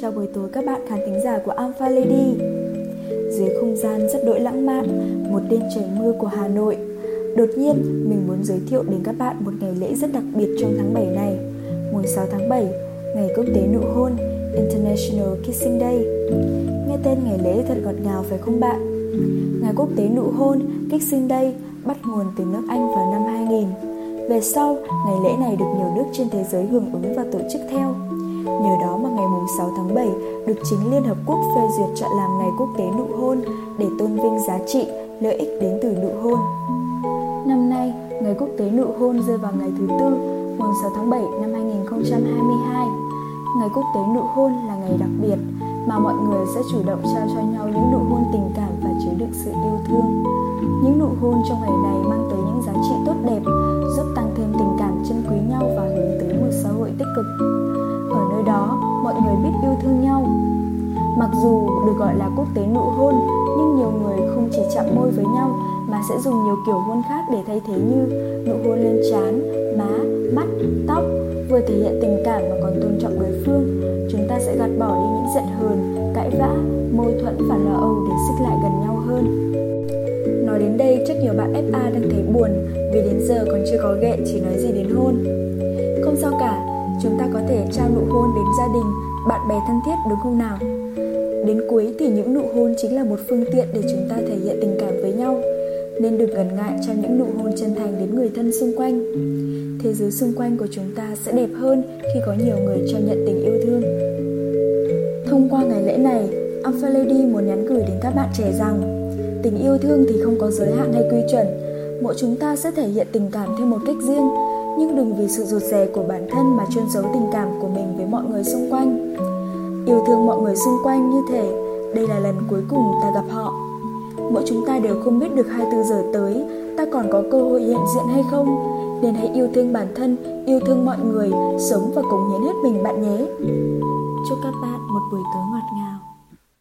chào buổi tối các bạn khán thính giả của Alpha Lady Dưới không gian rất đỗi lãng mạn, một đêm trời mưa của Hà Nội Đột nhiên, mình muốn giới thiệu đến các bạn một ngày lễ rất đặc biệt trong tháng 7 này Mùng 6 tháng 7, ngày quốc tế nụ hôn International Kissing Day Nghe tên ngày lễ thật ngọt ngào phải không bạn? Ngày quốc tế nụ hôn Kissing Day bắt nguồn từ nước Anh vào năm 2000 về sau, ngày lễ này được nhiều nước trên thế giới hưởng ứng và tổ chức theo. Nhờ đó 6 tháng 7 được chính Liên Hợp Quốc phê duyệt chọn làm ngày quốc tế nụ hôn để tôn vinh giá trị, lợi ích đến từ nụ hôn. Năm nay, ngày quốc tế nụ hôn rơi vào ngày thứ tư, mùng 6 tháng 7 năm 2022. Ngày quốc tế nụ hôn là ngày đặc biệt mà mọi người sẽ chủ động trao cho nhau những nụ hôn tình cảm và chứa đựng sự yêu thương. Những nụ hôn trong ngày này Mặc dù được gọi là quốc tế nụ hôn, nhưng nhiều người không chỉ chạm môi với nhau mà sẽ dùng nhiều kiểu hôn khác để thay thế như nụ hôn lên trán, má, mắt, tóc, vừa thể hiện tình cảm mà còn tôn trọng đối phương. Chúng ta sẽ gạt bỏ đi những giận hờn, cãi vã, mâu thuẫn và lo âu để xích lại gần nhau hơn. Nói đến đây chắc nhiều bạn FA đang thấy buồn vì đến giờ còn chưa có ghệ chỉ nói gì đến hôn. Không sao cả, chúng ta có thể trao nụ hôn đến gia đình, bạn bè thân thiết đúng không nào? Đến cuối thì những nụ hôn chính là một phương tiện để chúng ta thể hiện tình cảm với nhau nên đừng ngần ngại cho những nụ hôn chân thành đến người thân xung quanh. Thế giới xung quanh của chúng ta sẽ đẹp hơn khi có nhiều người cho nhận tình yêu thương. Thông qua ngày lễ này, Alpha Lady muốn nhắn gửi đến các bạn trẻ rằng tình yêu thương thì không có giới hạn hay quy chuẩn. Mỗi chúng ta sẽ thể hiện tình cảm theo một cách riêng, nhưng đừng vì sự rụt rè của bản thân mà chôn giấu tình cảm của mình với mọi người xung quanh. Yêu thương mọi người xung quanh như thể đây là lần cuối cùng ta gặp họ. Mỗi chúng ta đều không biết được 24 giờ tới ta còn có cơ hội hiện diện hay không, nên hãy yêu thương bản thân, yêu thương mọi người, sống và cống hiến hết mình bạn nhé. Chúc các bạn một buổi tối ngọt ngào.